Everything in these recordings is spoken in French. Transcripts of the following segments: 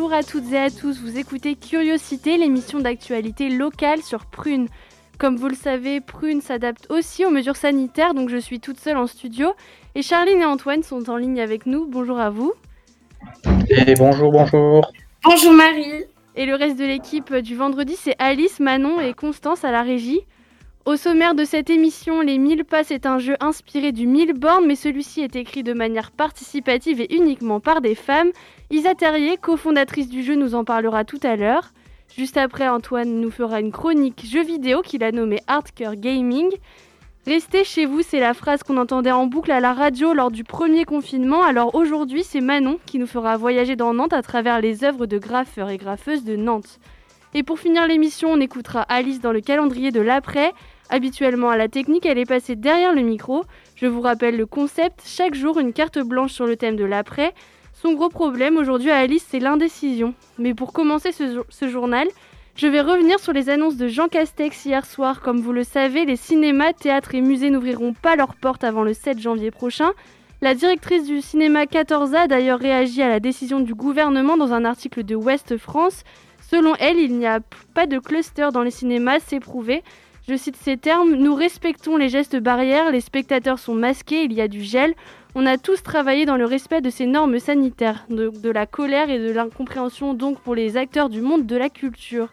Bonjour à toutes et à tous, vous écoutez Curiosité, l'émission d'actualité locale sur Prune. Comme vous le savez, Prune s'adapte aussi aux mesures sanitaires, donc je suis toute seule en studio. Et Charline et Antoine sont en ligne avec nous. Bonjour à vous. Et bonjour, bonjour. Bonjour Marie. Et le reste de l'équipe du vendredi, c'est Alice, Manon et Constance à la régie. Au sommaire de cette émission, Les 1000 passes est un jeu inspiré du 1000 bornes, mais celui-ci est écrit de manière participative et uniquement par des femmes. Isa Terrier, cofondatrice du jeu, nous en parlera tout à l'heure. Juste après, Antoine nous fera une chronique jeu vidéo qu'il a nommée Hardcore Gaming. Restez chez vous, c'est la phrase qu'on entendait en boucle à la radio lors du premier confinement. Alors aujourd'hui, c'est Manon qui nous fera voyager dans Nantes à travers les œuvres de graffeurs et graffeuses de Nantes. Et pour finir l'émission, on écoutera Alice dans le calendrier de l'après. Habituellement à la technique, elle est passée derrière le micro. Je vous rappelle le concept, chaque jour une carte blanche sur le thème de l'après. Son gros problème aujourd'hui à Alice, c'est l'indécision. Mais pour commencer ce, journal, je vais revenir sur les annonces de Jean Castex hier soir. Comme vous le savez, les cinémas, théâtres et musées n'ouvriront pas leurs portes avant le 7 janvier prochain. La directrice du cinéma 14A a d'ailleurs réagi à la décision du gouvernement dans un article de Ouest France. Selon elle, il n'y a pas de cluster dans les cinémas, c'est prouvé. Je cite ces termes, nous respectons les gestes barrières, les spectateurs sont masqués, il y a du gel. On a tous travaillé dans le respect de ces normes sanitaires, de, la colère et de l'incompréhension donc pour les acteurs du monde de la culture.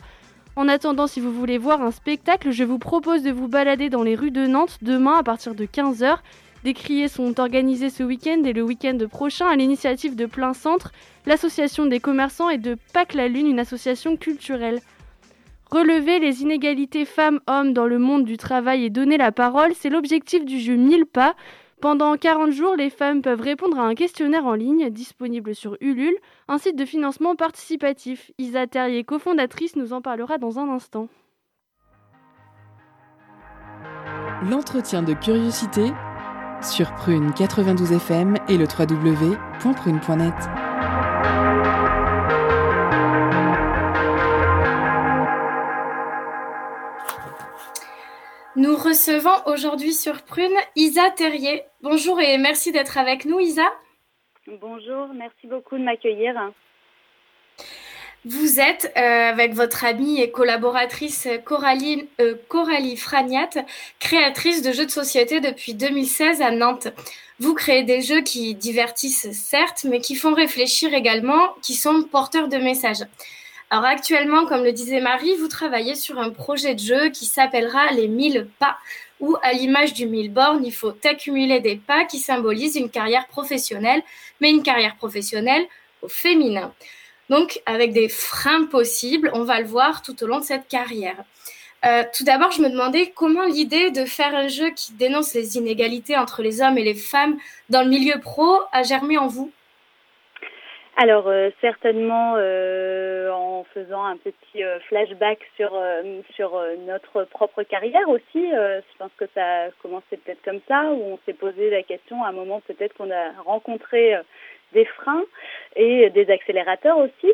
En attendant, si vous voulez voir un spectacle, je vous propose de vous balader dans les rues de Nantes demain à partir de 15h. Des criers sont organisés ce week-end et le week-end prochain à l'initiative de Plein Centre, l'association des commerçants et de Pâques la Lune, une association culturelle. Relever les inégalités femmes-hommes dans le monde du travail et donner la parole, c'est l'objectif du jeu 1000 pas. Pendant 40 jours, les femmes peuvent répondre à un questionnaire en ligne disponible sur Ulule, un site de financement participatif. Isa Terrier, cofondatrice, nous en parlera dans un instant. L'entretien de curiosité sur Prune 92 FM et le www.prune.net. Nous recevons aujourd'hui sur Prune Isa Terrier. Bonjour et merci d'être avec nous Isa. Bonjour, merci beaucoup de m'accueillir. Vous êtes euh, avec votre amie et collaboratrice Coralie, euh, Coralie Fragnat, créatrice de jeux de société depuis 2016 à Nantes. Vous créez des jeux qui divertissent certes, mais qui font réfléchir également, qui sont porteurs de messages. Alors actuellement, comme le disait Marie, vous travaillez sur un projet de jeu qui s'appellera les 1000 pas, où à l'image du 1000 bornes, il faut accumuler des pas qui symbolisent une carrière professionnelle, mais une carrière professionnelle au féminin. Donc avec des freins possibles, on va le voir tout au long de cette carrière. Euh, tout d'abord, je me demandais comment l'idée de faire un jeu qui dénonce les inégalités entre les hommes et les femmes dans le milieu pro a germé en vous? Alors euh, certainement euh, en faisant un petit euh, flashback sur euh, sur euh, notre propre carrière aussi. je pense que ça a commencé peut-être comme ça où on s'est posé la question à un moment peut-être qu'on a rencontré des freins et des accélérateurs aussi.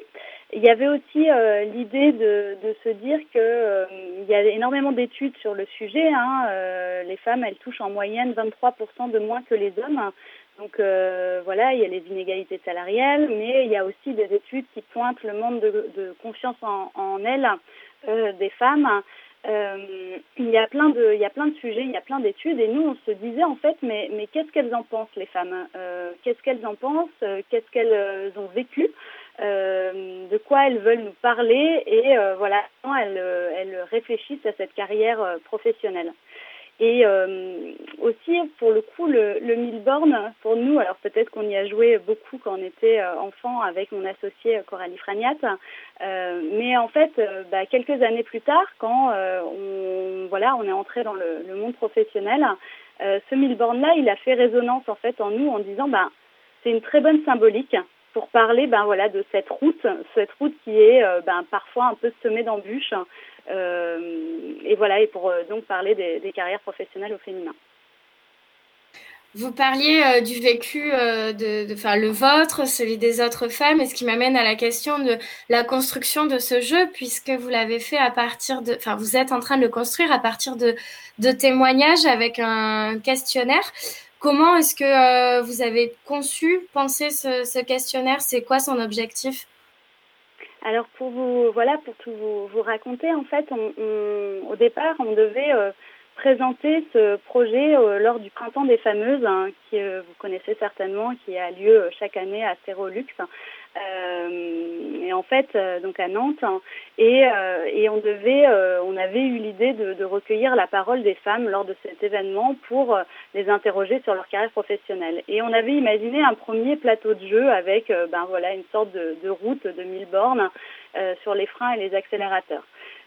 Il y avait aussi l'idée de, de se dire que il y a énormément d'études sur le sujet. Hein, les femmes elles touchent en moyenne 23% de moins que les hommes. Donc euh, voilà, il y a les inégalités salariales, mais il y a aussi des études qui pointent le manque de, de confiance en, en elles euh, des femmes. Euh, il y a plein de, il y a plein de sujets, il y a plein d'études, et nous on se disait en fait, mais mais qu'est-ce qu'elles en pensent les femmes? Euh, Qu'est-ce qu'elles en pensent? Qu'est-ce qu'elles ont vécu? Euh, De quoi elles veulent nous parler? Et voilà, elles, elles réfléchissent à cette carrière professionnelle. Et euh, aussi, pour le coup, le, le Milborn, pour nous, alors peut-être qu'on y a joué beaucoup quand on était euh, enfant avec mon associé euh, Coralie Fragnat, mais en fait, bah, quelques années plus tard, quand on, voilà, on est entré dans le, le monde professionnel, ce Milborn-là, il a fait résonance en fait en nous en disant, bah, c'est une très bonne symbolique pour parler ben voilà de cette route, cette route qui est ben parfois un peu semée d'embûches et voilà et pour donc parler des, carrières professionnelles au féminin. Vous parliez euh, du vécu euh, de, de le vôtre, celui des autres femmes, et ce qui m'amène à la question de la construction de ce jeu, puisque vous l'avez fait à partir de, enfin, vous êtes en train de le construire à partir de, de témoignages avec un questionnaire. Comment est-ce que euh, vous avez conçu, pensé ce questionnaire? C'est quoi son objectif? Alors pour vous, voilà, pour tout vous, vous raconter, en fait, on, au départ, on devait présenter ce projet euh, lors du Printemps des Fameuses, hein, qui euh, vous connaissez certainement, qui a lieu euh, chaque année à Cérolux. Et en fait, donc à Nantes, hein, et, et on devait, on avait eu l'idée de, de, recueillir la parole des femmes lors de cet événement pour les interroger sur leur carrière professionnelle. Et on avait imaginé un premier plateau de jeu avec, ben voilà, une sorte de, de route de mille bornes sur les freins et les accélérateurs.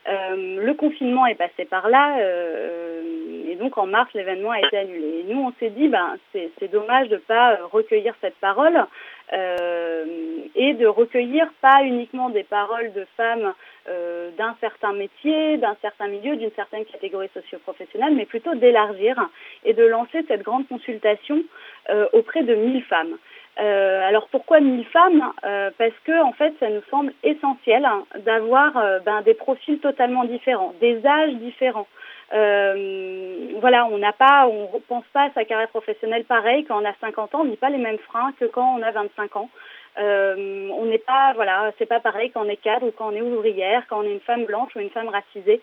Euh, le confinement est passé par là euh, et donc en mars l'événement a été annulé. Et nous on s'est dit ben c'est dommage de pas euh, recueillir cette parole euh, et de recueillir pas uniquement des paroles de femmes euh, d'un certain métier, d'un certain milieu, d'une certaine catégorie socio-professionnelle, mais plutôt d'élargir et de lancer cette grande consultation auprès de 1000 femmes. Euh, alors pourquoi 1000 femmes? Euh, Parce que en fait, ça nous semble essentiel hein, d'avoir euh, ben, des profils totalement différents, des âges différents. Euh, voilà, on n'a pas, on pense pas à sa carrière professionnelle pareil quand on a 50 ans, on n'a pas les mêmes freins que quand on a 25 ans. on n'est pas, voilà, c'est pas pareil quand on est cadre ou quand on est ouvrière, quand on est une femme blanche ou une femme racisée.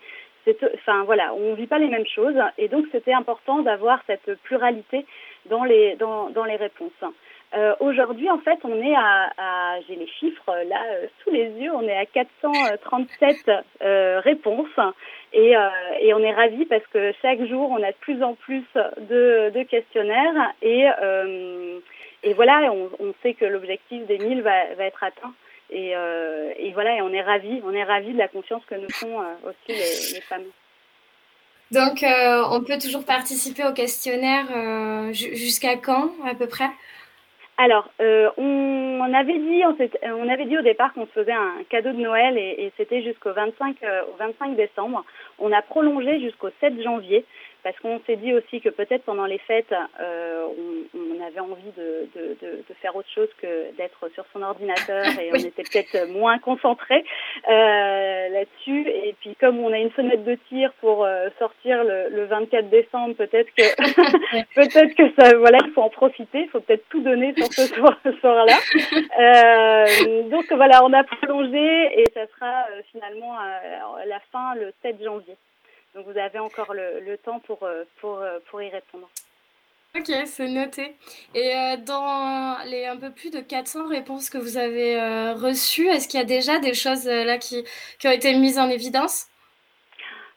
Enfin voilà, on vit pas les mêmes choses et donc c'était important d'avoir cette pluralité dans les dans, dans les réponses. Euh, Aujourd'hui, en fait, on est à, j'ai les chiffres là euh, sous les yeux, on est à 437 euh, réponses et, euh, et on est ravis parce que chaque jour, on a de plus en plus de, questionnaires et, euh, et voilà, on, on sait que l'objectif des 1000 va, va être atteint. Et, et voilà, et on est ravis, on est ravis de la confiance que nous font aussi les, les femmes. Donc, on peut toujours participer au questionnaire jusqu'à quand à peu près? Alors, euh, on, avait dit, on, on, avait dit au départ qu'on se faisait un cadeau de Noël et, c'était jusqu'au 25, euh, au 25 décembre. On a prolongé jusqu'au 7 janvier parce qu'on s'est dit aussi que peut-être pendant les fêtes, euh, on, on, avait envie de, de, de, de, faire autre chose que d'être sur son ordinateur et on était peut-être moins concentré euh, là-dessus. Et puis comme on a une fenêtre de tir pour euh, sortir le, le, 24 décembre, peut-être que peut-être que ça, voilà, il faut en profiter, il faut peut-être tout donner sur ce soir, ce soir-là. Euh, donc voilà, on a prolongé et ça sera euh, finalement à la fin le 7 janvier. Donc vous avez encore le, le temps pour, euh, pour, euh, pour y répondre. Ok, c'est noté. Et euh, dans les un peu plus de 400 réponses que vous avez euh, reçues, est-ce qu'il y a déjà des choses euh, là qui, qui ont été mises en évidence?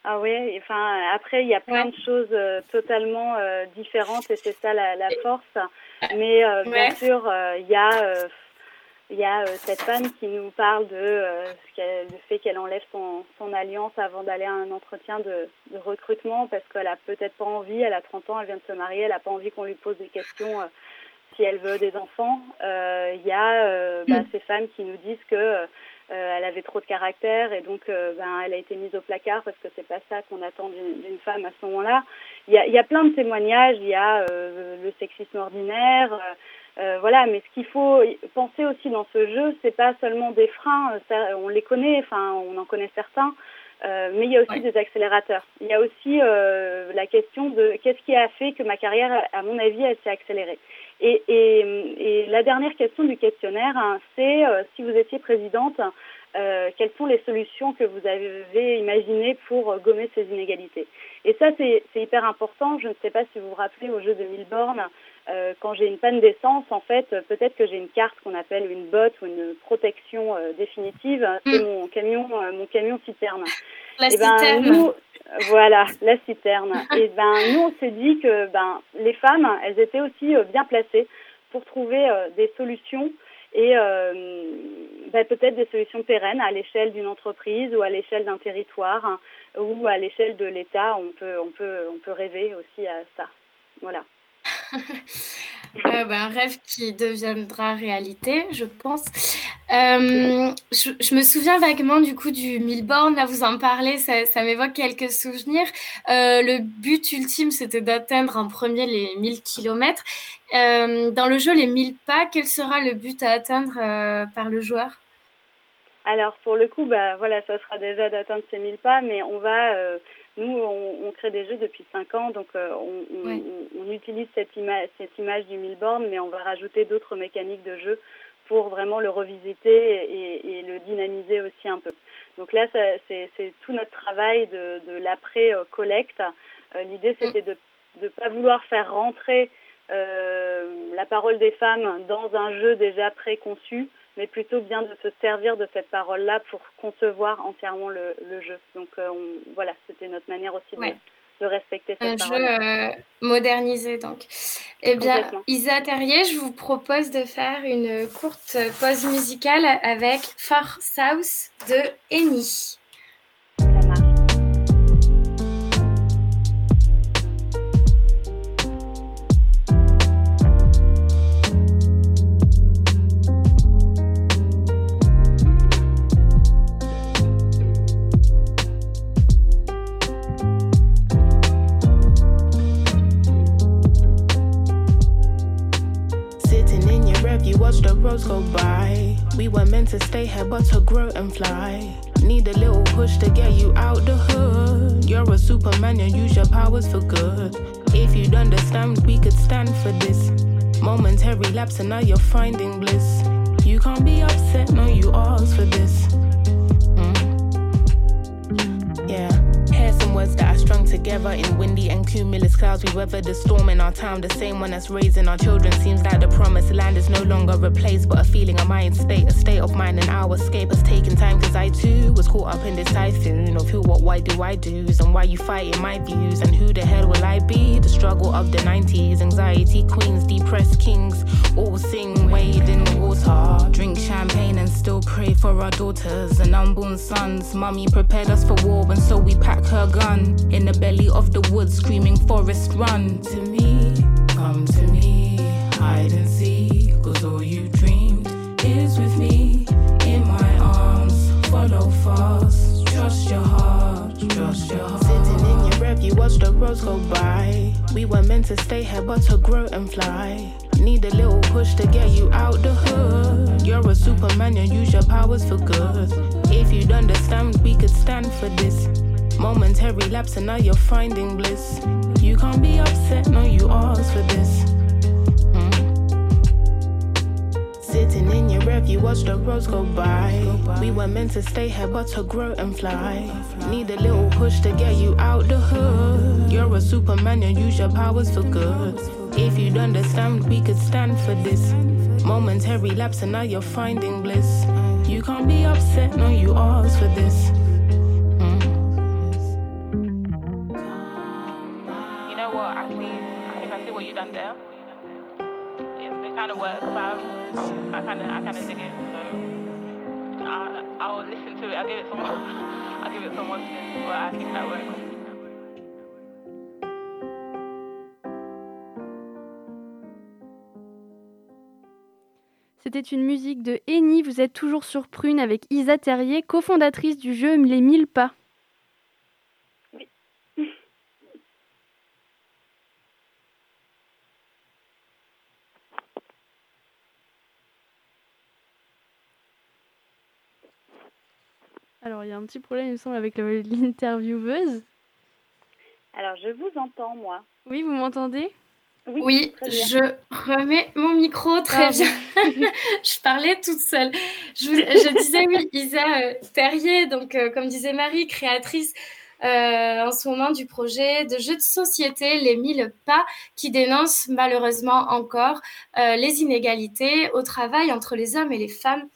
Ah oui, enfin après il y a plein ouais. de choses totalement différentes et c'est ça la, la, force. Mais ouais. bien sûr il y a il y a euh, cette femme qui nous parle de euh, le fait qu'elle enlève son, son, alliance avant d'aller à un entretien de, de recrutement parce qu'elle a peut-être pas envie, elle a 30 ans, elle vient de se marier, elle a pas envie qu'on lui pose des questions euh, si elle veut des enfants. Euh, il y a euh, bah, mm. ces femmes qui nous disent que elle avait trop de caractère et donc ben, elle a été mise au placard parce que c'est pas ça qu'on attend d'une femme à ce moment-là. Il y a, y a plein de témoignages, il y a le sexisme ordinaire. Euh, voilà, mais ce qu'il faut penser aussi dans ce jeu, c'est pas seulement des freins, ça, on les connaît, enfin on en connaît certains, euh, mais il y a aussi des accélérateurs. Il y a aussi euh, la question de qu'est-ce qui a fait que ma carrière, à mon avis, elle s'est accélérée. Et, et, et, la dernière question du questionnaire, hein, c'est euh, si vous étiez présidente, euh, quelles sont les solutions que vous avez imaginées pour euh, gommer ces inégalités? Et ça, c'est hyper important. Je ne sais pas si vous vous rappelez au jeu de Milborn, euh, quand j'ai une panne d'essence, en fait, peut-être que j'ai une carte qu'on appelle une botte ou une protection euh, définitive. C'est mmh. mon camion, euh, mon camion citerne. La et ben, citerne. Nous, voilà, la citerne. et ben, nous, on s'est dit que ben, les femmes, elles étaient aussi euh, bien placées pour trouver des solutions et ben, peut-être des solutions pérennes à l'échelle d'une entreprise ou à l'échelle d'un territoire hein, ou à l'échelle de l'État. On peut, on peut, on peut rêver aussi à ça. Voilà. Euh, bah, un rêve qui deviendra réalité, je pense. Euh, je, me souviens vaguement du coup du Milborn, là vous en parlez, ça, m'évoque quelques souvenirs. Euh, le but ultime, c'était d'atteindre en premier les 1000 km. dans le jeu, les 1000 pas, quel sera le but à atteindre par le joueur? Alors pour le coup, bah, voilà, ça sera déjà d'atteindre ces 1000 pas, mais on va nous, on, crée des jeux depuis 5 ans, donc euh, on, utilise cette, cette image du Milborn, mais on va rajouter d'autres mécaniques de jeu pour vraiment le revisiter et, le dynamiser aussi un peu. Donc là, c'est tout notre travail de, l'après-collecte. Euh, l'idée, c'était de ne pas vouloir faire rentrer euh, la parole des femmes dans un jeu déjà préconçu, mais plutôt bien de se servir de cette parole-là pour concevoir entièrement le, jeu. Donc euh, voilà, c'était notre manière aussi de, respecter cette parole. Un jeu euh, modernisé donc. Eh bien, Isa Terrier, je vous propose de faire une courte pause musicale avec Far South de Eni. Go by. We were meant to stay here, but to grow and fly. Need a little push to get you out the hood. You're a superman and use your powers for good. If you'd understand, we could stand for this. Momentary lapse, and now you're finding bliss. You can't be upset, no, you asked for this. Mm. Words that I strung together in windy and cumulus clouds. We weather the storm in our town, the same one that's raising our children. Seems like the promised land is no longer a place, but a feeling, a mind state, a state of mind, and our escape has taken time. Cause I too was caught up in this typhoon of who, what, why do I do's, and why you fighting my views, and who the hell will I be? The struggle of the 90s, anxiety queens, depressed kings, all sing, wade in water, drink champagne, and still pray for our daughters and unborn sons. Mummy prepared us for war, and so we pack her gun in the belly of the woods, screaming forest run to me, come to me, hide and seek, cause all you dreamed is with me in my arms. Follow fast, trust your heart, trust your heart. Sitting in your breath, you watch the roads go by. We were meant to stay here, but to grow and fly. Need a little push to get you out the hood. You're a superman and use your powers for good. If you'd understand, we could stand for this. Momentary lapse, and now you're finding bliss. You can't be upset, no, you asked for this. Mm. Sitting in your rev, you watch the roads go by. We were meant to stay here, but to grow and fly. Need a little push to get you out the hood. You're a superman and use your powers for good. If you'd understand, we could stand for this. Momentary lapse, and now you're finding bliss. You can't be upset, no, you asked for this. C'était une musique de Eni. Vous êtes toujours sur Prune avec Isa Terrier, cofondatrice du jeu Les Mille Pas. Il y a un petit problème, il me semble, avec l'intervieweuse. Alors, je vous entends, moi. Oui, vous m'entendez? Oui, je remets mon micro très bien. je parlais toute seule. Je, disais, oui, Isa euh, Terrier, donc, euh, comme disait Marie, créatrice euh, en ce moment du projet de jeu de société Les Mille Pas, qui dénonce malheureusement encore les inégalités au travail entre les hommes et les femmes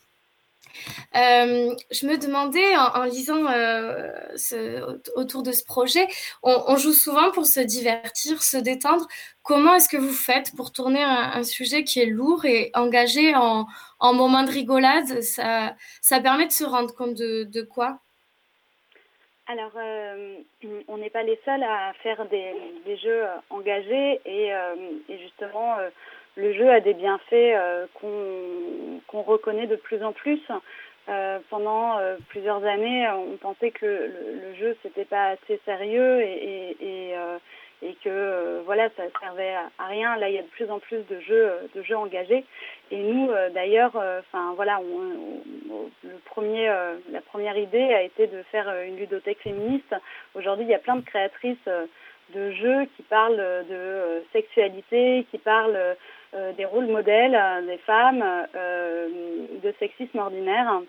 euh, je me demandais, en, lisant euh, autour de ce projet, on, joue souvent pour se divertir, se détendre. Comment est-ce que vous faites pour tourner un, sujet qui est lourd et engagé en, en moments de rigolade? Ça, ça permet de se rendre compte de, quoi? Alors, euh, on n'est pas les seuls à faire des, jeux engagés et justement le jeu a des bienfaits qu'on reconnaît de plus en plus. pendant plusieurs années, on pensait que le, jeu c'était pas assez sérieux et, que euh, voilà ça servait à, rien. Là il y a de plus en plus de jeux euh, de engagés. Et nous euh, d'ailleurs enfin voilà le premier la première idée a été de faire une ludothèque féministe. Aujourd'hui il y a plein de créatrices de jeux qui parlent de sexualité qui parlent des rôles modèles des femmes de sexisme ordinaire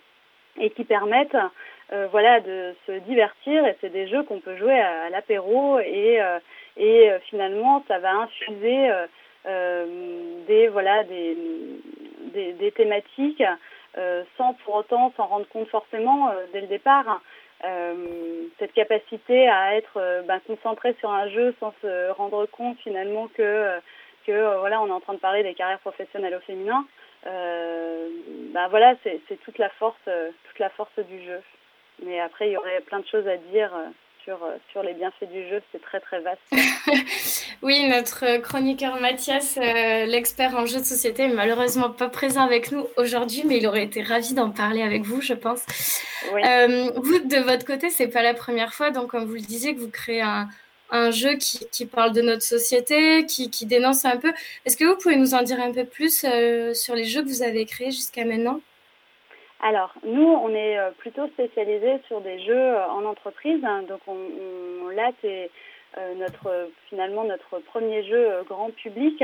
et qui permettent voilà de se divertir et c'est des jeux qu'on peut jouer à, l'apéro et et euh, finalement ça va infuser euh, euh, des voilà des, des, des thématiques sans pour autant s'en rendre compte forcément dès le départ. Euh, cette capacité à être ben, concentré sur un jeu sans se rendre compte finalement que que voilà on est en train de parler des carrières professionnelles au féminin euh, ben voilà c'est toute la force toute la force du jeu mais après il y aurait plein de choses à dire sur, euh, sur les bienfaits du jeu, c'est très très vaste. oui, notre chroniqueur Mathias, euh, l'expert en jeux de société, est malheureusement pas présent avec nous aujourd'hui, mais il aurait été ravi d'en parler avec vous, je pense. Euh, vous, de votre côté, c'est pas la première fois, donc comme vous le disiez, que vous créez un, un jeu qui, qui, parle de notre société, qui, qui, dénonce un peu. Est-ce que vous pouvez nous en dire un peu plus sur les jeux que vous avez créés jusqu'à maintenant? Alors, nous, on est euh, plutôt spécialisé sur des jeux euh, en entreprise. Hein. donc, on, on là, c'est euh, notre finalement notre premier jeu grand public.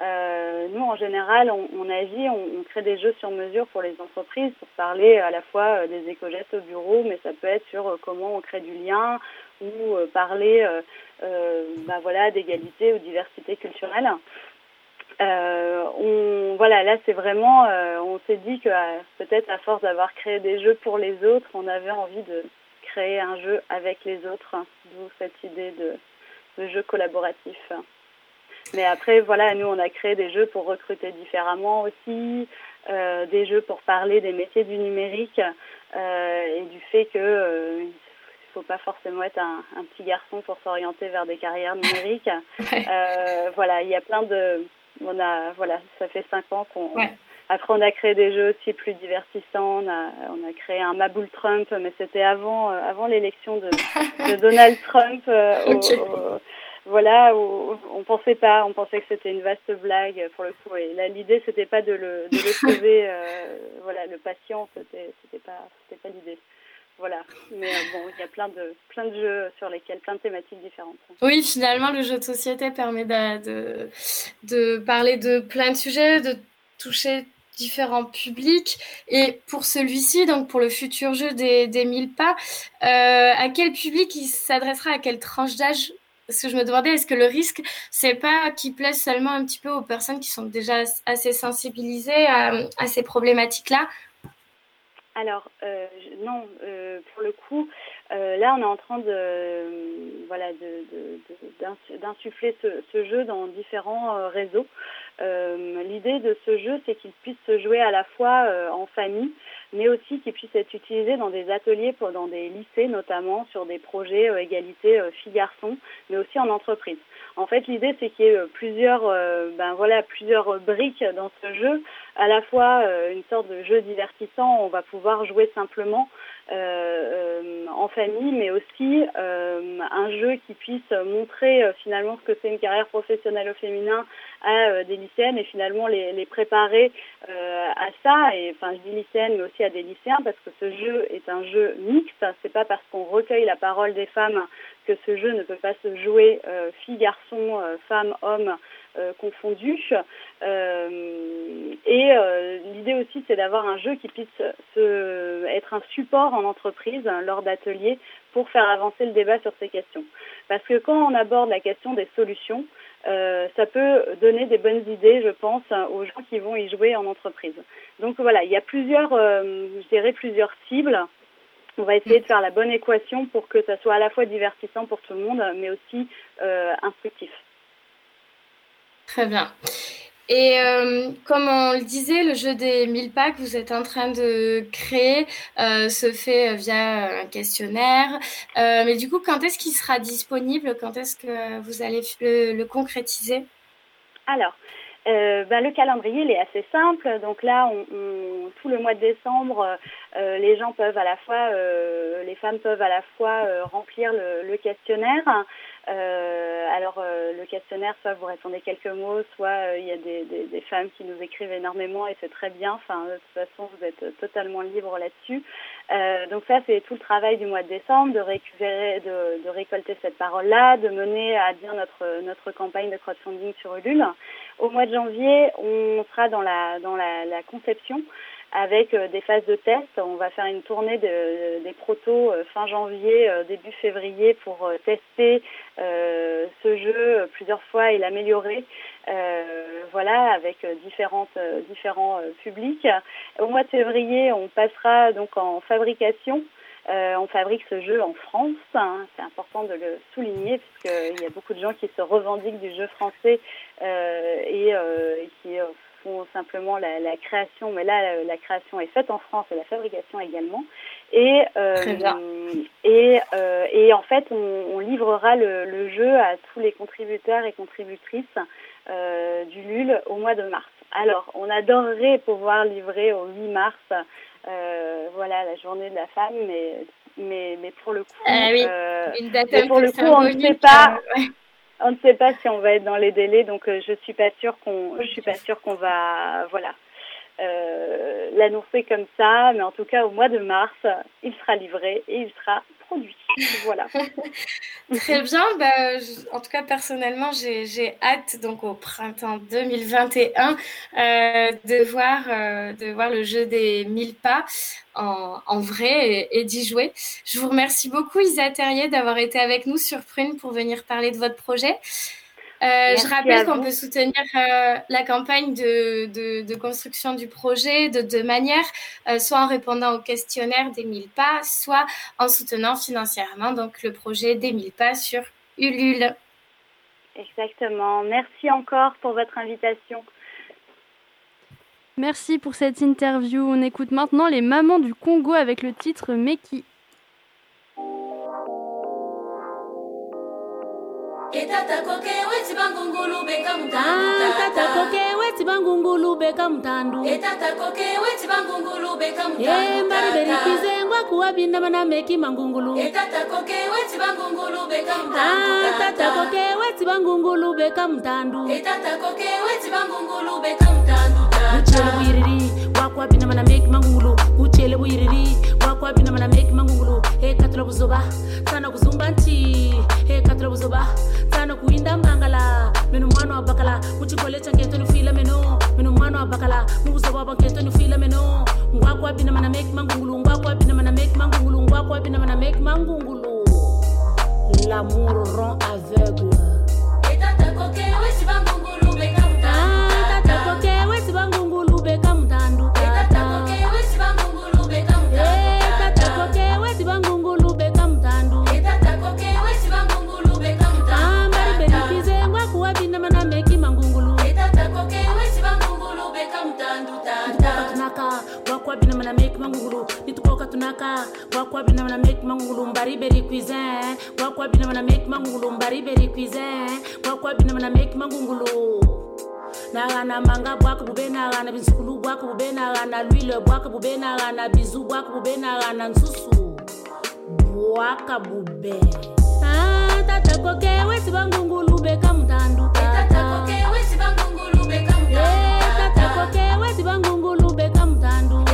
Euh, nous, en général, on, agit, on, crée des jeux sur mesure pour les entreprises pour parler à la fois des éco-gestes au bureau, mais ça peut être sur comment on crée du lien ou parler, euh, bah voilà, d'égalité ou diversité culturelle. Euh, on, voilà, là c'est vraiment, euh, on s'est dit que euh, peut-être à force d'avoir créé des jeux pour les autres, on avait envie de créer un jeu avec les autres, d'où cette idée de, de jeu collaboratif. Mais après, voilà, nous on a créé des jeux pour recruter différemment aussi, euh, des jeux pour parler des métiers du numérique et du fait que il faut pas forcément être un, un petit garçon pour s'orienter vers des carrières numériques. voilà, il y a plein de on a, voilà, ça fait cinq ans qu'on. Après, on a créé des jeux aussi plus divertissants. On a, on a créé un Maboule Trump, mais c'était avant, euh, avant l'élection de, de, Donald Trump. Euh, voilà, où on pensait pas, on pensait que c'était une vaste blague pour le coup. Et là, l'idée, c'était pas de le, de le sauver, euh, voilà, le patient, c'était, c'était pas, c'était pas l'idée. Voilà, mais euh, bon, il y a plein de, plein de jeux sur lesquels, plein de thématiques différentes. Oui, finalement, le jeu de société permet de, de, de parler de plein de sujets, de toucher différents publics. Et pour celui-ci, donc pour le futur jeu des, des 1000 pas, euh, à quel public il s'adressera, à quelle tranche d'âge? Parce que je me demandais, est-ce que le risque, c'est pas qu'il plaise seulement un petit peu aux personnes qui sont déjà assez sensibilisées à, ces problématiques-là? Alors euh, non, euh, pour le coup, euh, là on est en train de voilà d'insuffler de, de, ce, jeu dans différents euh, réseaux. Euh, l'idée de ce jeu, c'est qu'il puisse se jouer à la fois euh, en famille, mais aussi qu'il puisse être utilisé dans des ateliers, pour, dans des lycées notamment, sur des projets égalité filles-garçons, mais aussi en entreprise. En fait, l'idée c'est qu'il y ait plusieurs, ben voilà, plusieurs briques dans ce jeu à la fois euh, une sorte de jeu divertissant, on va pouvoir jouer simplement euh, euh, en famille, mais aussi euh, un jeu qui puisse montrer euh, finalement ce que c'est une carrière professionnelle au féminin à des lycéennes et finalement les, les préparer à ça. Et enfin, je dis lycéennes, mais aussi à des lycéens parce que ce jeu est un jeu mixte. C'est pas parce qu'on recueille la parole des femmes que ce jeu ne peut pas se jouer femmes, hommes euh, confondus. Euh, et euh, l'idée aussi, c'est d'avoir un jeu qui puisse se, être un support en entreprise hein, lors d'ateliers pour faire avancer le débat sur ces questions. Parce que quand on aborde la question des solutions, euh, ça peut donner des bonnes idées, je pense, aux gens qui vont y jouer en entreprise. Donc voilà, il y a plusieurs, euh, je dirais, plusieurs cibles. On va essayer de faire la bonne équation pour que ça soit à la fois divertissant pour tout le monde, mais aussi euh, instructif. Très bien. Et euh, comme on le disait, le jeu des 1000 packs que vous êtes en train de créer euh, se fait via un questionnaire. Euh, mais du coup, quand est-ce qu'il sera disponible? Quand est-ce que vous allez le, concrétiser? Alors, euh, ben, le calendrier est assez simple. Donc là, tout le mois de décembre, euh, les gens peuvent à la fois, euh, les femmes peuvent à la fois euh, remplir le questionnaire. Euh, alors le questionnaire, soit vous répondez quelques mots, soit il y a des, des, des, femmes qui nous écrivent énormément et c'est très bien. Enfin, de toute façon, vous êtes totalement libre là-dessus. donc ça, c'est tout le travail du mois de décembre, de récupérer, de, de récolter cette parole-là, de mener à bien notre notre campagne de crowdfunding sur Ulule. Au mois de janvier, on sera dans la dans la, la conception avec euh, des phases de test. On va faire une tournée de, des protos euh, fin janvier, euh, début février pour tester ce jeu plusieurs fois et l'améliorer. voilà, avec différentes, différents publics. Au mois de février, on passera donc en fabrication. on fabrique ce jeu en France. Hein. C'est important de le souligner puisqu'il y a beaucoup de gens qui se revendiquent du jeu français et, et qui simplement la, la, création, mais là la création est faite en France et la fabrication également. Et euh, et, euh, et en fait, on, on livrera le, le, jeu à tous les contributeurs et contributrices euh, du LUL au mois de mars. Alors, on adorerait pouvoir livrer au 8 mars, voilà, la journée de la femme, mais mais mais pour le coup, ah oui, une date pour le coup, on ne sait pas. Ouais on ne sait pas si on va être dans les délais, donc euh, je suis pas sûre qu'on, je suis pas sûre qu'on va, voilà, euh, l'annoncer comme ça. Mais en tout cas, au mois de mars, il sera livré et il sera produit. Voilà. Très bien. Bah, en tout cas, personnellement, j'ai hâte donc au printemps 2021 euh, de voir euh, de voir le jeu des 1000 pas en, en vrai et, et d'y jouer. Je vous remercie beaucoup, Isa Terrier, d'avoir été avec nous sur Prune pour venir parler de votre projet. Euh, je rappelle qu'on peut soutenir euh, la campagne de, de, de, construction du projet de deux manières, euh, soit en répondant au questionnaire des 1000 pas, soit en soutenant financièrement donc le projet des 1000 pas sur Ulule. Exactement. Merci encore pour votre invitation. Merci pour cette interview. On écoute maintenant les mamans du Congo avec le titre Meki. Tata tata koke weti bangungulu beka mutandu ah, embali berikize ngwakuwa bindama na meki mangungulu tata koke weti bangungulu beka mutandu uchele buyiriri wakuwa bindama na meki mangungulu uchele buyiriri wakuwa bindama na meki mangungulu ekatula buzoba sana kuzumba ntii Buzoba sana kuinda mangala. Mwana wa bakala cha meno. Mwana wa bakala meno. Mana make mangungulu mana make mangungulu mana make mangungulu. L'amour rend aveugle naka gwakwa bina bana make mangulum mbari beri cuisin gwakwa bina bana make mangulum mbari beri cuisin gwakwa bina bana make mangulu. Nagana manga bwaka bube nagana binsukulu bwaka bube nagana lwile bwaka bube nagana bizu bwaka bube nagana nsusu bwaka bube. Tatakoke wesi bangungulu beka mutanduka tatakoke wesi bangungulu beka mutanduka tatakoke wesi bangungulu beka mutanduka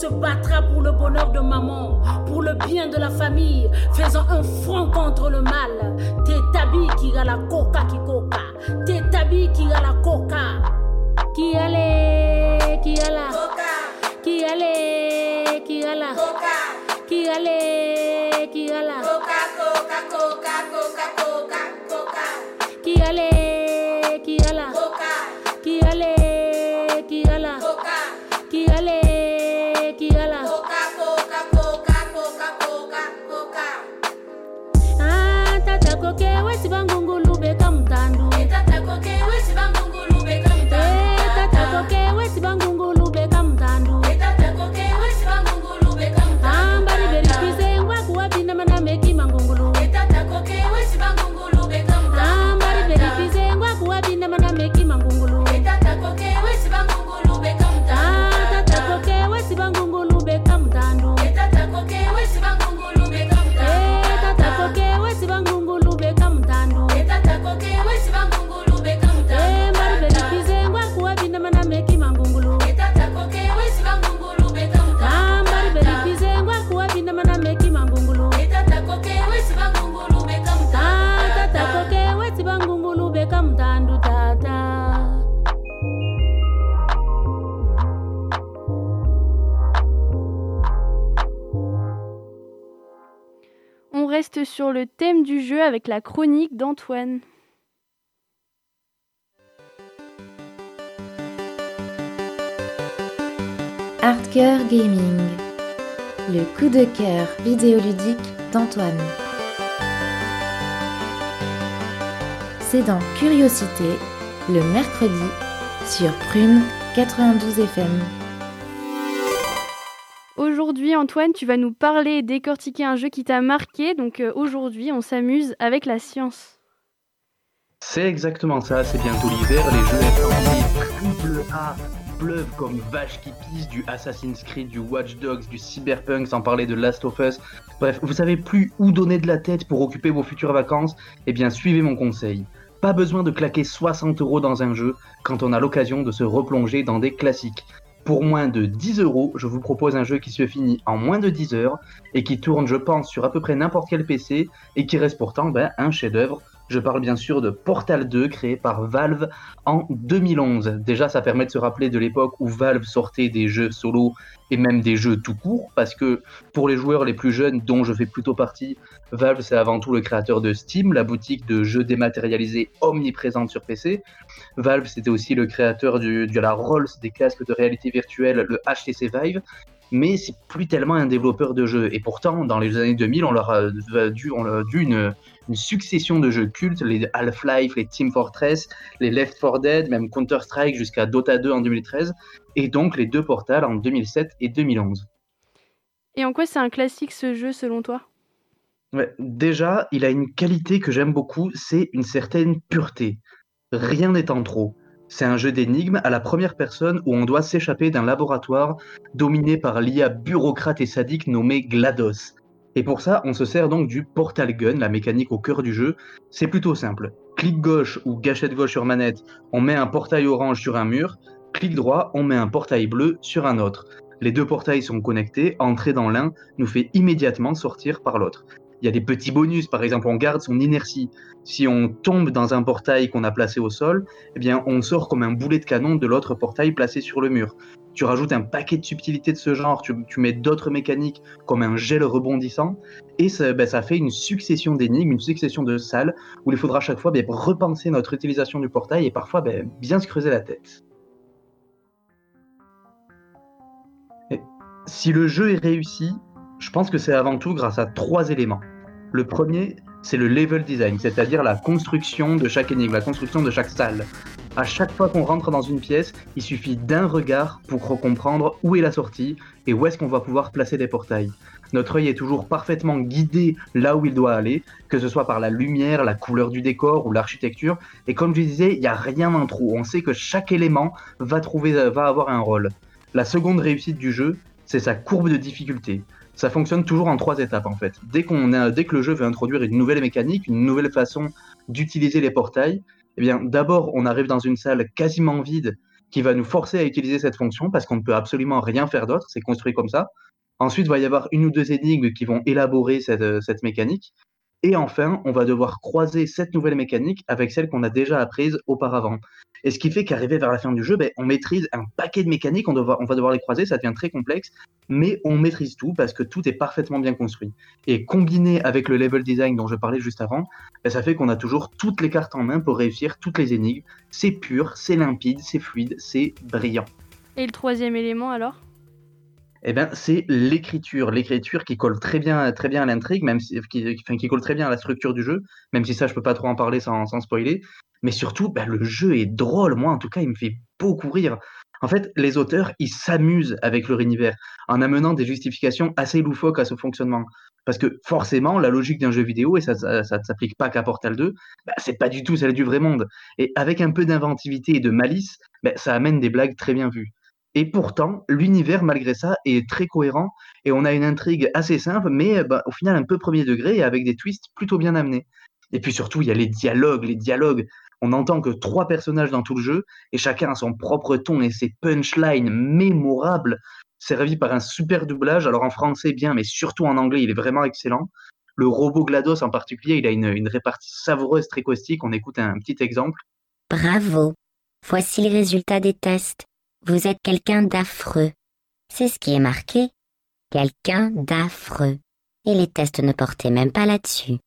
se battra pour le bonheur de maman, pour le bien de la famille, faisant un front contre le mal. T'es tabi qui a la coca qui coca, avec la chronique d'Antoine. Hardcore Gaming. Le coup de cœur vidéoludique d'Antoine. C'est dans Curiosité, le mercredi, sur Prune 92 FM. Aujourd'hui, Antoine, tu vas nous parler et décortiquer un jeu qui t'a marqué. Donc euh, aujourd'hui, on s'amuse avec la science. C'est exactement ça, c'est bientôt l'hiver, les jeux informatiques triple A pleuvent comme vache qui pisse du Assassin's Creed, du Watch Dogs, du Cyberpunk, sans parler de Last of Us. Bref, vous savez plus où donner de la tête pour occuper vos futures vacances? Eh bien, suivez mon conseil. Pas besoin de claquer 60 euros dans un jeu quand on a l'occasion de se replonger dans des classiques. Pour moins de 10 euros, je vous propose un jeu qui se finit en moins de 10 heures et qui tourne, je pense, sur à peu près n'importe quel PC et qui reste pourtant ben, un chef-d'œuvre. Je parle bien sûr de Portal 2 créé par Valve en 2011. Déjà, ça permet de se rappeler de l'époque où Valve sortait des jeux solo et même des jeux tout court, parce que pour les joueurs les plus jeunes, dont je fais plutôt partie, Valve c'est avant tout le créateur de Steam, la boutique de jeux dématérialisés omniprésente sur PC. Valve c'était aussi le créateur du, de la Rolls, des casques de réalité virtuelle, le HTC Vive, mais c'est plus tellement un développeur de jeux. Et pourtant, dans les années 2000, on leur a dû, on leur a dû une, une succession de jeux cultes, les Half-Life, les Team Fortress, les Left 4 Dead, même Counter-Strike jusqu'à Dota 2 en 2013, et donc les deux Portals en 2007 et 2011. Et en quoi c'est un classique ce jeu selon toi? Ouais, déjà, il a une qualité que j'aime beaucoup, c'est une certaine pureté. Rien n'est en trop. C'est un jeu d'énigmes à la première personne où on doit s'échapper d'un laboratoire dominé par l'IA bureaucrate et sadique nommé GLaDOS. Et pour ça, on se sert donc du Portal Gun, la mécanique au cœur du jeu. C'est plutôt simple. Clic gauche ou gâchette gauche sur manette, on met un portail orange sur un mur. Clic droit, on met un portail bleu sur un autre. Les deux portails sont connectés, entrer dans l'un nous fait immédiatement sortir par l'autre. Il y a des petits bonus, par exemple on garde son inertie. Si on tombe dans un portail qu'on a placé au sol, eh bien on sort comme un boulet de canon de l'autre portail placé sur le mur. Tu rajoutes un paquet de subtilités de ce genre, tu, mets d'autres mécaniques comme un gel rebondissant, et ça, ben, ça fait une succession d'énigmes, une succession de salles où il faudra à chaque fois ben, repenser notre utilisation du portail et parfois ben, bien se creuser la tête. Si le jeu est réussi, je pense que c'est avant tout grâce à trois éléments. Le premier, c'est le level design, c'est-à-dire la construction de chaque énigme, la construction de chaque salle. À chaque fois qu'on rentre dans une pièce, il suffit d'un regard pour comprendre où est la sortie et où est-ce qu'on va pouvoir placer des portails. Notre œil est toujours parfaitement guidé là où il doit aller, que ce soit par la lumière, la couleur du décor ou l'architecture. Et comme je disais, il n'y a rien en trop. On sait que chaque élément va, trouver, va avoir un rôle. La seconde réussite du jeu, c'est sa courbe de difficulté ça fonctionne toujours en trois étapes en fait. Dès, que le jeu veut introduire une nouvelle mécanique, une nouvelle façon d'utiliser les portails, Eh bien, d'abord, on arrive dans une salle quasiment vide qui va nous forcer à utiliser cette fonction parce qu'on ne peut absolument rien faire d'autre, c'est construit comme ça. Ensuite, il va y avoir une ou deux énigmes qui vont élaborer cette, cette mécanique. Et enfin, on va devoir croiser cette nouvelle mécanique avec celle qu'on a déjà apprise auparavant. Et ce qui fait qu'arrivé vers la fin du jeu, ben, on maîtrise un paquet de mécaniques, on, va devoir les croiser, ça devient très complexe, mais on maîtrise tout parce que tout est parfaitement bien construit. Et combiné avec le level design dont je parlais juste avant, ben, ça fait qu'on a toujours toutes les cartes en main pour réussir toutes les énigmes. C'est pur, c'est limpide, c'est fluide, c'est brillant. Et le troisième élément alors? Eh ben, c'est l'écriture. L'écriture qui colle très bien, très bien à l'intrigue, même si, qui, qui, colle très bien à la structure du jeu, même si ça, je peux pas trop en parler sans, spoiler. Mais surtout, ben, le jeu est drôle. Moi, en tout cas, il me fait beaucoup rire. En fait, les auteurs, ils s'amusent avec leur univers en amenant des justifications assez loufoques à ce fonctionnement. Parce que forcément, la logique d'un jeu vidéo, et ça ne s'applique pas qu'à Portal 2, ben, c'est pas du tout celle du vrai monde. Et avec un peu d'inventivité et de malice, ben, ça amène des blagues très bien vues. Et pourtant, l'univers, malgré ça, est très cohérent et on a une intrigue assez simple, mais bah, au final un peu premier degré et avec des twists plutôt bien amenés. Et puis surtout, il y a les dialogues. Les dialogues, on n'entend que trois personnages dans tout le jeu et chacun a son propre ton et ses punchlines mémorables, servis par un super doublage. Alors en français, bien, mais surtout en anglais, il est vraiment excellent. Le robot GLaDOS en particulier, il a une, une répartie savoureuse, très caustique. On écoute un petit exemple. Bravo. Voici les résultats des tests. Vous êtes quelqu'un d'affreux. C'est ce qui est marqué. Quelqu'un d'affreux. Et les tests ne portaient même pas là-dessus.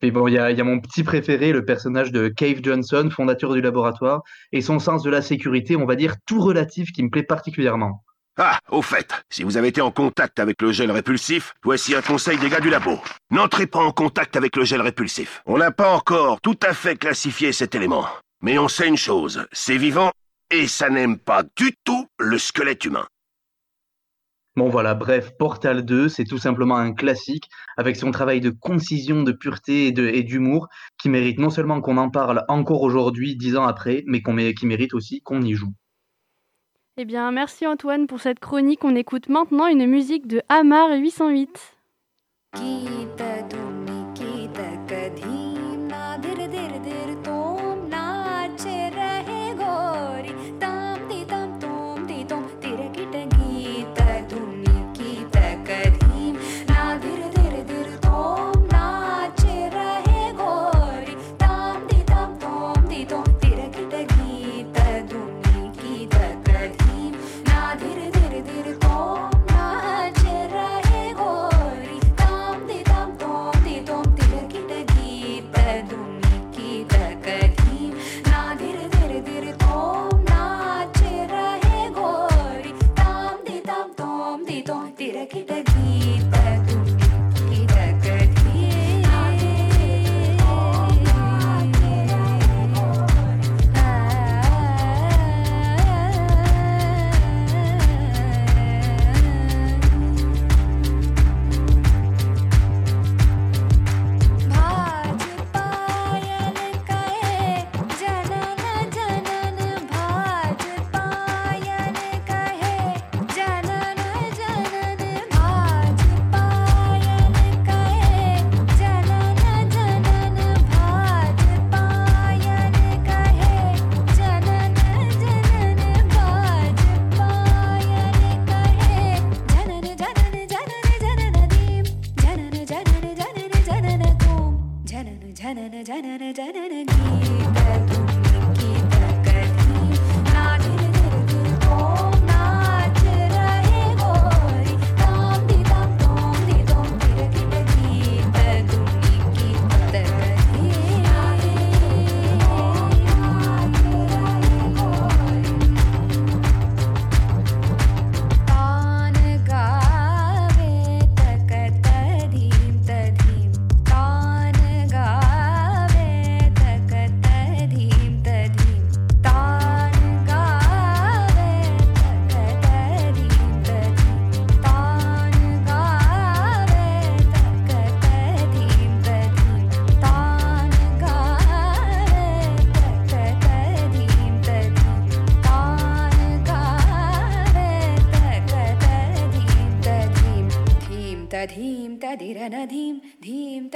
Et bon, il y, y a, mon petit préféré, le personnage de Cave Johnson, fondateur du laboratoire, et son sens de la sécurité, on va dire tout relatif, qui me plaît particulièrement. Ah, au fait, si vous avez été en contact avec le gel répulsif, voici un conseil des gars du labo. N'entrez pas en contact avec le gel répulsif. On n'a pas encore tout à fait classifié cet élément. Mais on sait une chose, c'est vivant et ça n'aime pas du tout le squelette humain. Bon voilà, bref, Portal 2, c'est tout simplement un classique avec son travail de concision, de pureté et d'humour qui mérite non seulement qu'on en parle encore aujourd'hui, dix ans après, mais qui mérite aussi qu'on y joue. Eh bien, merci Antoine pour cette chronique. On écoute maintenant une musique de Hamar 808.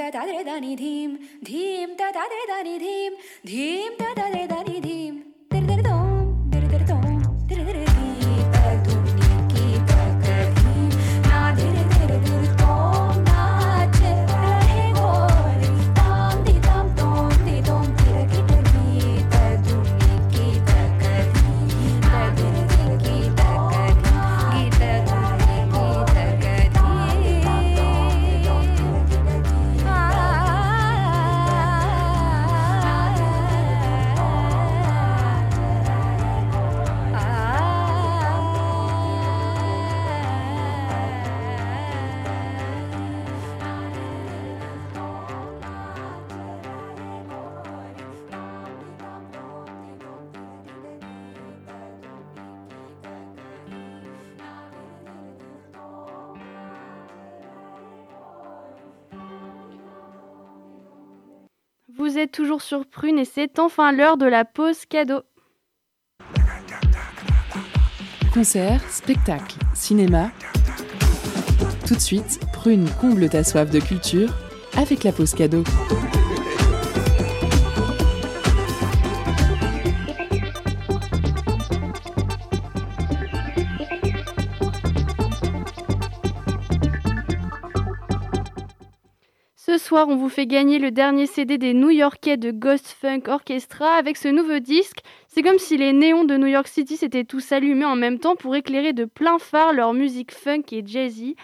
धीं तदादिरदानि धीं धीं तदादिरदानि धीं Vous êtes toujours sur Prune et c'est enfin l'heure de la pause cadeau. Concert, spectacle, cinéma. Tout de suite, Prune comble ta soif de culture avec la pause cadeau. Ce soir, on vous fait gagner le dernier CD des New-Yorkais de Ghost Funk Orchestra avec ce nouveau disque. C'est comme si les néons de New York City s'étaient tous allumés en même temps pour éclairer de plein phare leur musique funk et jazzy.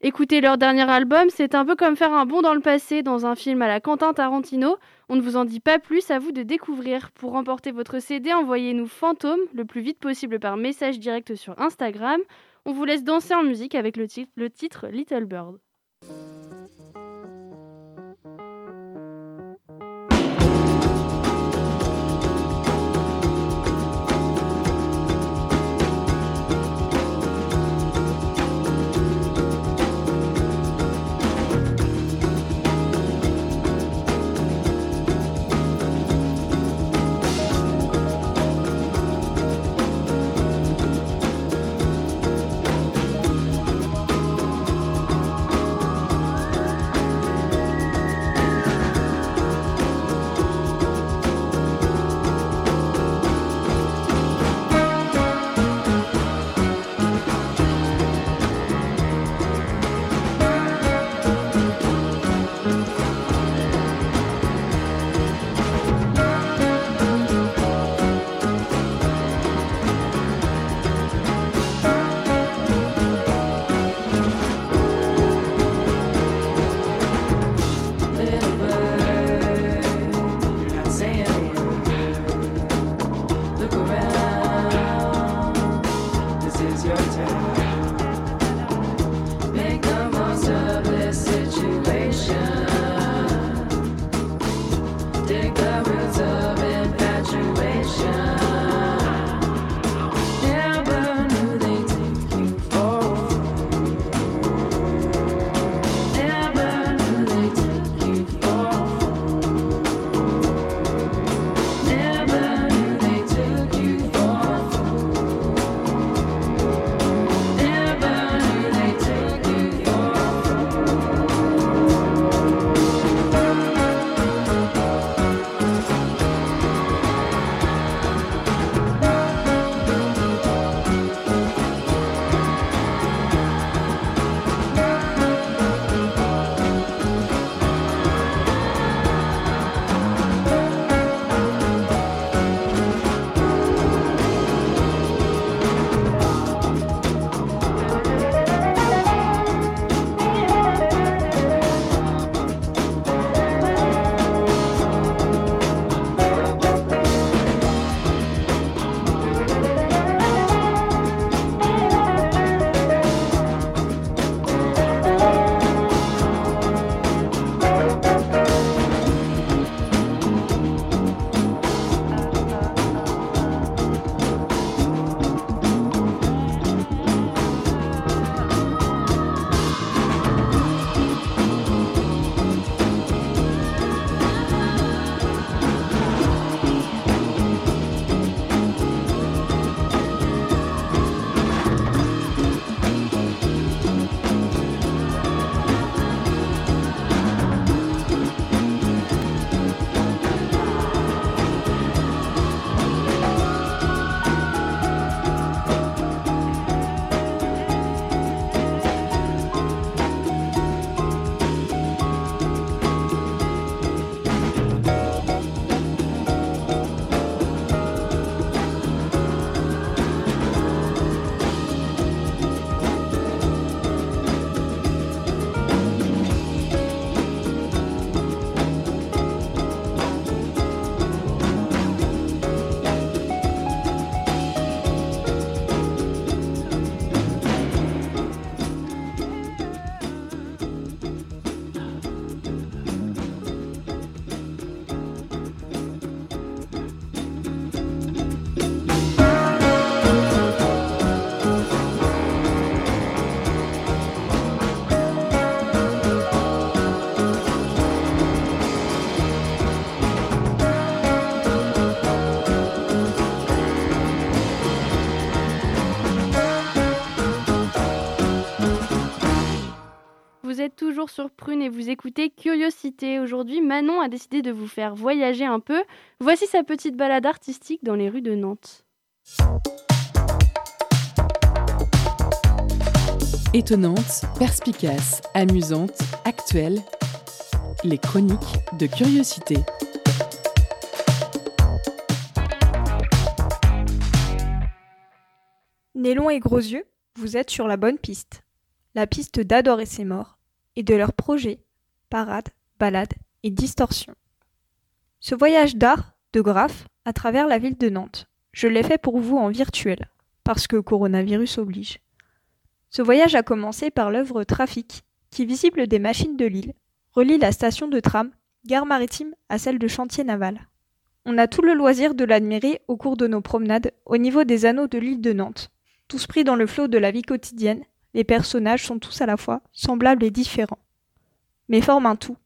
Écouter leur dernier album, c'est un peu comme faire un bond dans le passé dans un film à la Quentin Tarantino. On ne vous en dit pas plus, à vous de découvrir. Pour remporter votre CD, envoyez-nous Fantôme le plus vite possible par message direct sur Instagram. On vous laisse danser en musique avec le titre Little Bird. Toujours sur Prune et vous écoutez Curiosité. Aujourd'hui, Manon a décidé de vous faire voyager un peu. Voici sa petite balade artistique dans les rues de Nantes. Étonnante, perspicace, amusante, actuelle, les chroniques de Curiosité. Nez long et gros yeux, vous êtes sur la bonne piste. La piste d'Adore et ses morts, et de leurs projets, parades, balades et distorsions. Ce voyage d'art, de graphe, à travers la ville de Nantes, je l'ai fait pour vous en virtuel, parce que coronavirus oblige. Ce voyage a commencé par l'œuvre Trafic, qui, visible des machines de l'île, relie la station de tram, gare maritime, à celle de chantier naval. On a tout le loisir de l'admirer au cours de nos promenades au niveau des anneaux de l'île de Nantes. Tous pris dans le flot de la vie quotidienne, les personnages sont tous à la fois semblables et différents, mais forment un tout,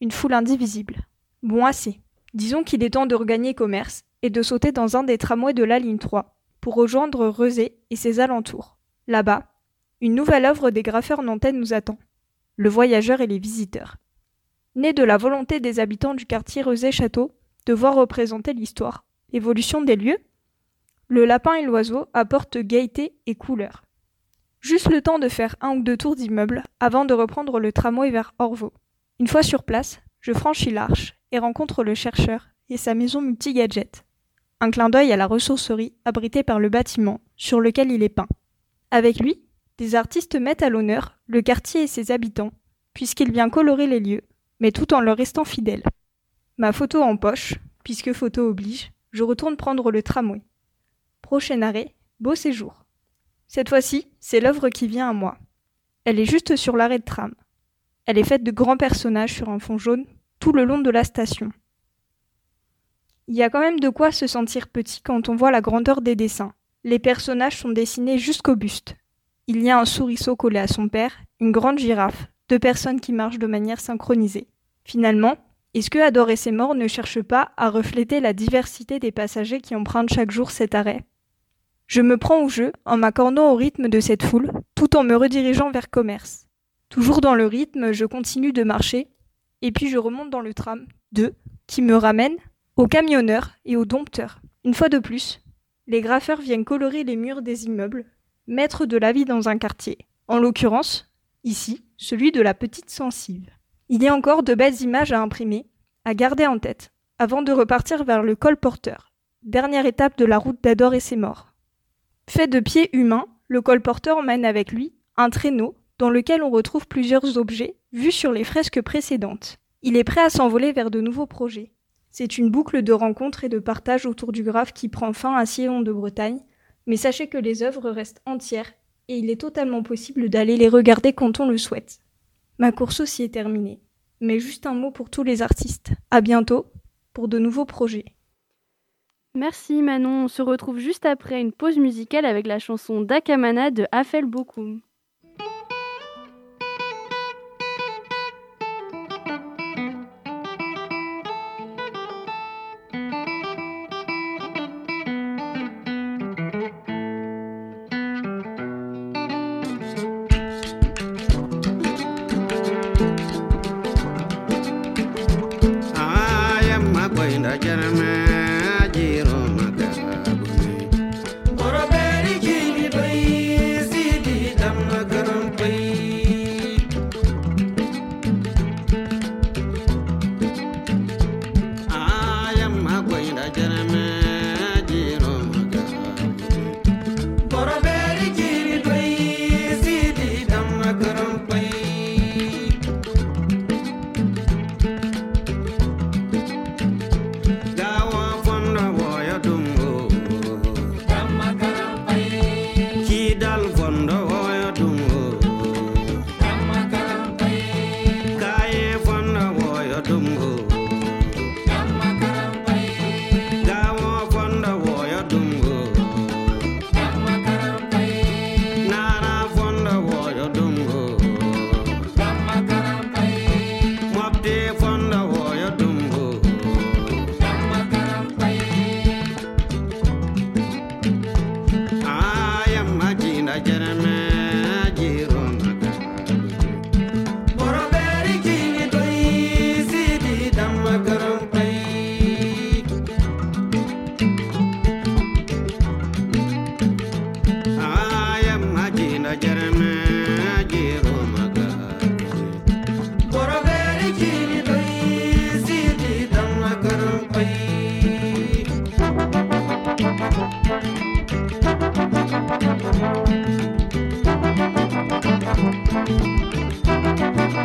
une foule indivisible. Bon assez. Disons qu'il est temps de regagner commerce et de sauter dans un des tramways de la ligne 3 pour rejoindre Rezé et ses alentours. Là-bas, une nouvelle œuvre des graffeurs nantais nous attend. Le voyageur et les visiteurs. Né de la volonté des habitants du quartier Rezé-Château de voir représenter l'histoire, l'évolution des lieux, le lapin et l'oiseau apportent gaieté et couleur. Juste le temps de faire un ou deux tours d'immeuble avant de reprendre le tramway vers Orvaux. Une fois sur place, je franchis l'arche et rencontre le chercheur et sa maison multi-gadget. Un clin d'œil à la ressourcerie abritée par le bâtiment sur lequel il est peint. Avec lui, des artistes mettent à l'honneur le quartier et ses habitants, puisqu'il vient colorer les lieux, mais tout en leur restant fidèle. Ma photo en poche, puisque photo oblige, je retourne prendre le tramway. Prochain arrêt, beau séjour. Cette fois-ci, c'est l'œuvre qui vient à moi. Elle est juste sur l'arrêt de tram. Elle est faite de grands personnages sur un fond jaune tout le long de la station. Il y a quand même de quoi se sentir petit quand on voit la grandeur des dessins. Les personnages sont dessinés jusqu'au buste. Il y a un souriceau collé à son père, une grande girafe, deux personnes qui marchent de manière synchronisée. Finalement, est-ce que Adorer ses morts ne cherche pas à refléter la diversité des passagers qui empruntent chaque jour cet arrêt? Je me prends au jeu en m'accordant au rythme de cette foule, tout en me redirigeant vers commerce. Toujours dans le rythme, je continue de marcher, et puis je remonte dans le tram 2, qui me ramène aux camionneurs et aux dompteurs. Une fois de plus, les graffeurs viennent colorer les murs des immeubles, mettre de la vie dans un quartier. En l'occurrence, ici, celui de la petite sensive. Il y a encore de belles images à imprimer, à garder en tête, avant de repartir vers le colporteur, dernière étape de la route d'Ador et ses morts. Fait de pieds humains, le colporteur emmène avec lui un traîneau dans lequel on retrouve plusieurs objets vus sur les fresques précédentes. Il est prêt à s'envoler vers de nouveaux projets. C'est une boucle de rencontres et de partage autour du graphe qui prend fin à Sillon de Bretagne, mais sachez que les œuvres restent entières et il est totalement possible d'aller les regarder quand on le souhaite. Ma course aussi est terminée, mais juste un mot pour tous les artistes. À bientôt pour de nouveaux projets. Merci Manon, on se retrouve juste après une pause musicale avec la chanson d'Akamana de Afel Bokoum.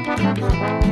Música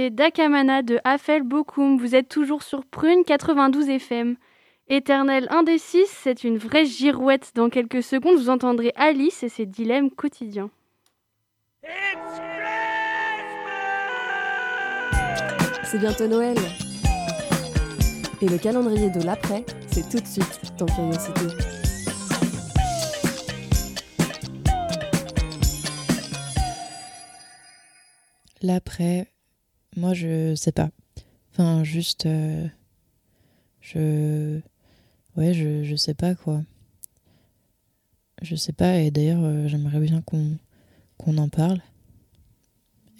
C'était Dakamana de Afel Bokoum. Vous êtes toujours sur Prune 92 FM. Éternel indécis, c'est une vraie girouette. Dans quelques secondes, vous entendrez Alice et ses dilemmes quotidiens. C'est bientôt Noël. Et le calendrier de l'après, c'est tout de suite dans Curiosité. L'après, moi je sais pas. Enfin, juste. euh, je. Ouais, je, je sais pas quoi. Je sais pas, et d'ailleurs, euh, j'aimerais bien qu'on en parle.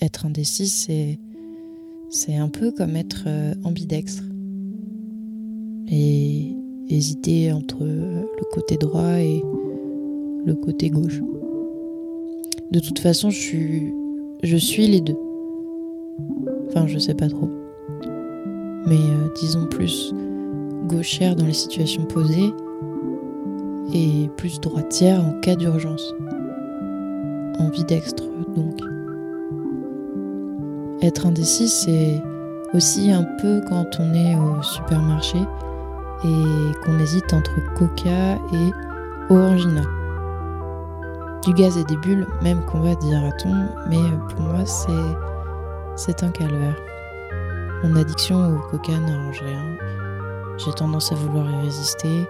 Être indécis, c'est. C'est un peu comme être euh, ambidextre. Et hésiter entre le côté droit et le côté gauche. De toute façon, je suis. Je suis les deux. Enfin, je sais pas trop. Mais euh, disons plus gauchère dans les situations posées et plus droitière en cas d'urgence. Ambidextre, donc. Être indécis, c'est aussi un peu quand on est au supermarché et qu'on hésite entre Coca et Orangina. Du gaz et des bulles, même qu'on va dira-t-on, mais pour moi c'est c'est un calvaire. Mon addiction au coca n'arrange rien. J'ai tendance à vouloir y résister,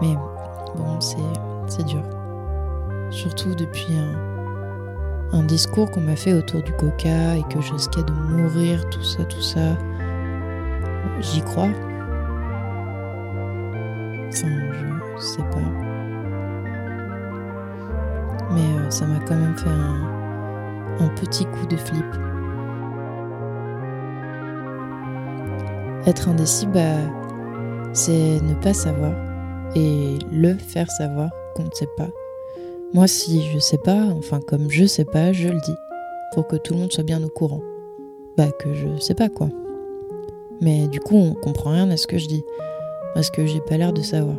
mais bon, c'est dur. Surtout depuis un, discours qu'on m'a fait autour du coca et que je risquais de mourir, tout ça, tout ça. J'y crois. Enfin, je sais pas. Mais euh, ça m'a quand même fait un petit coup de flip. Être indécis, bah, c'est ne pas savoir et le faire savoir qu'on ne sait pas. Moi, si je sais pas, enfin comme je sais pas, je le dis pour que tout le monde soit bien au courant. Bah que je sais pas quoi. Mais du coup, on comprend rien à ce que je dis parce que j'ai pas l'air de savoir.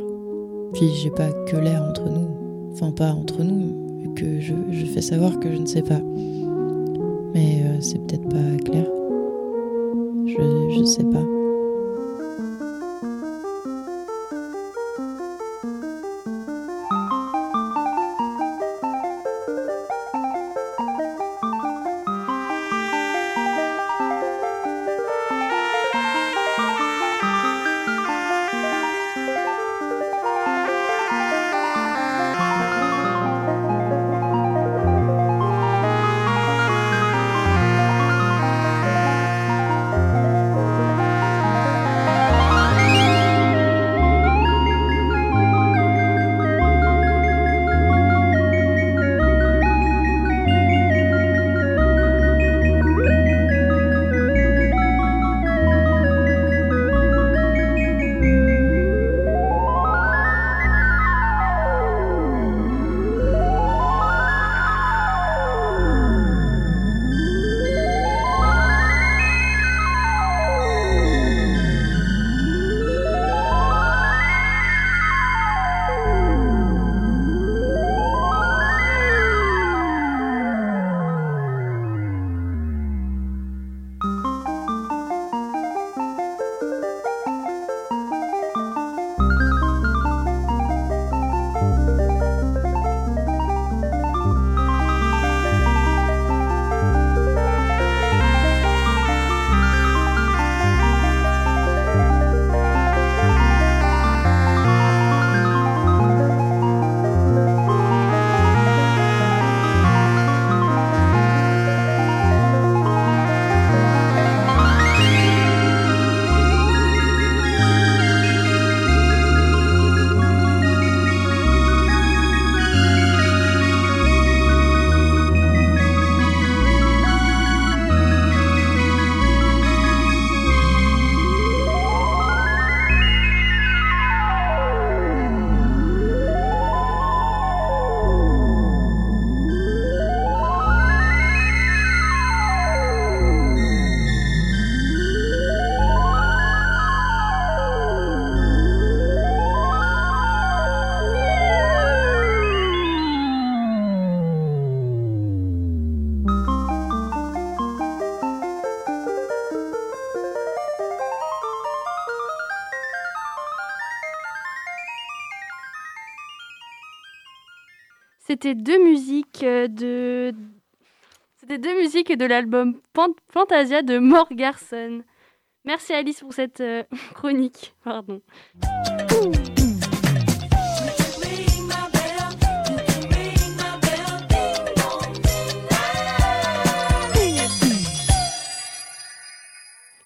Puis j'ai pas que l'air entre nous, enfin pas entre nous, que je, je fais savoir que je ne sais pas. Mais euh, c'est peut-être pas clair. Je, je sais pas. C'était deux musiques euh, de. C'était deux musiques de l'album Fantasia de Morgarson. Merci Alice pour cette euh, chronique. Pardon.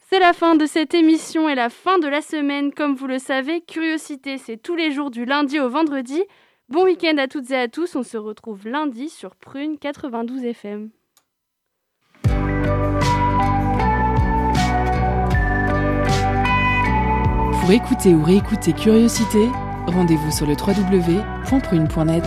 C'est la fin de cette émission et la fin de la semaine. Comme vous le savez, Curiosité, c'est tous les jours du lundi au vendredi. Bon week-end à toutes et à tous. On se retrouve lundi sur Prune 92 FM. Pour écouter ou réécouter Curiosité, rendez-vous sur le www.prune.net.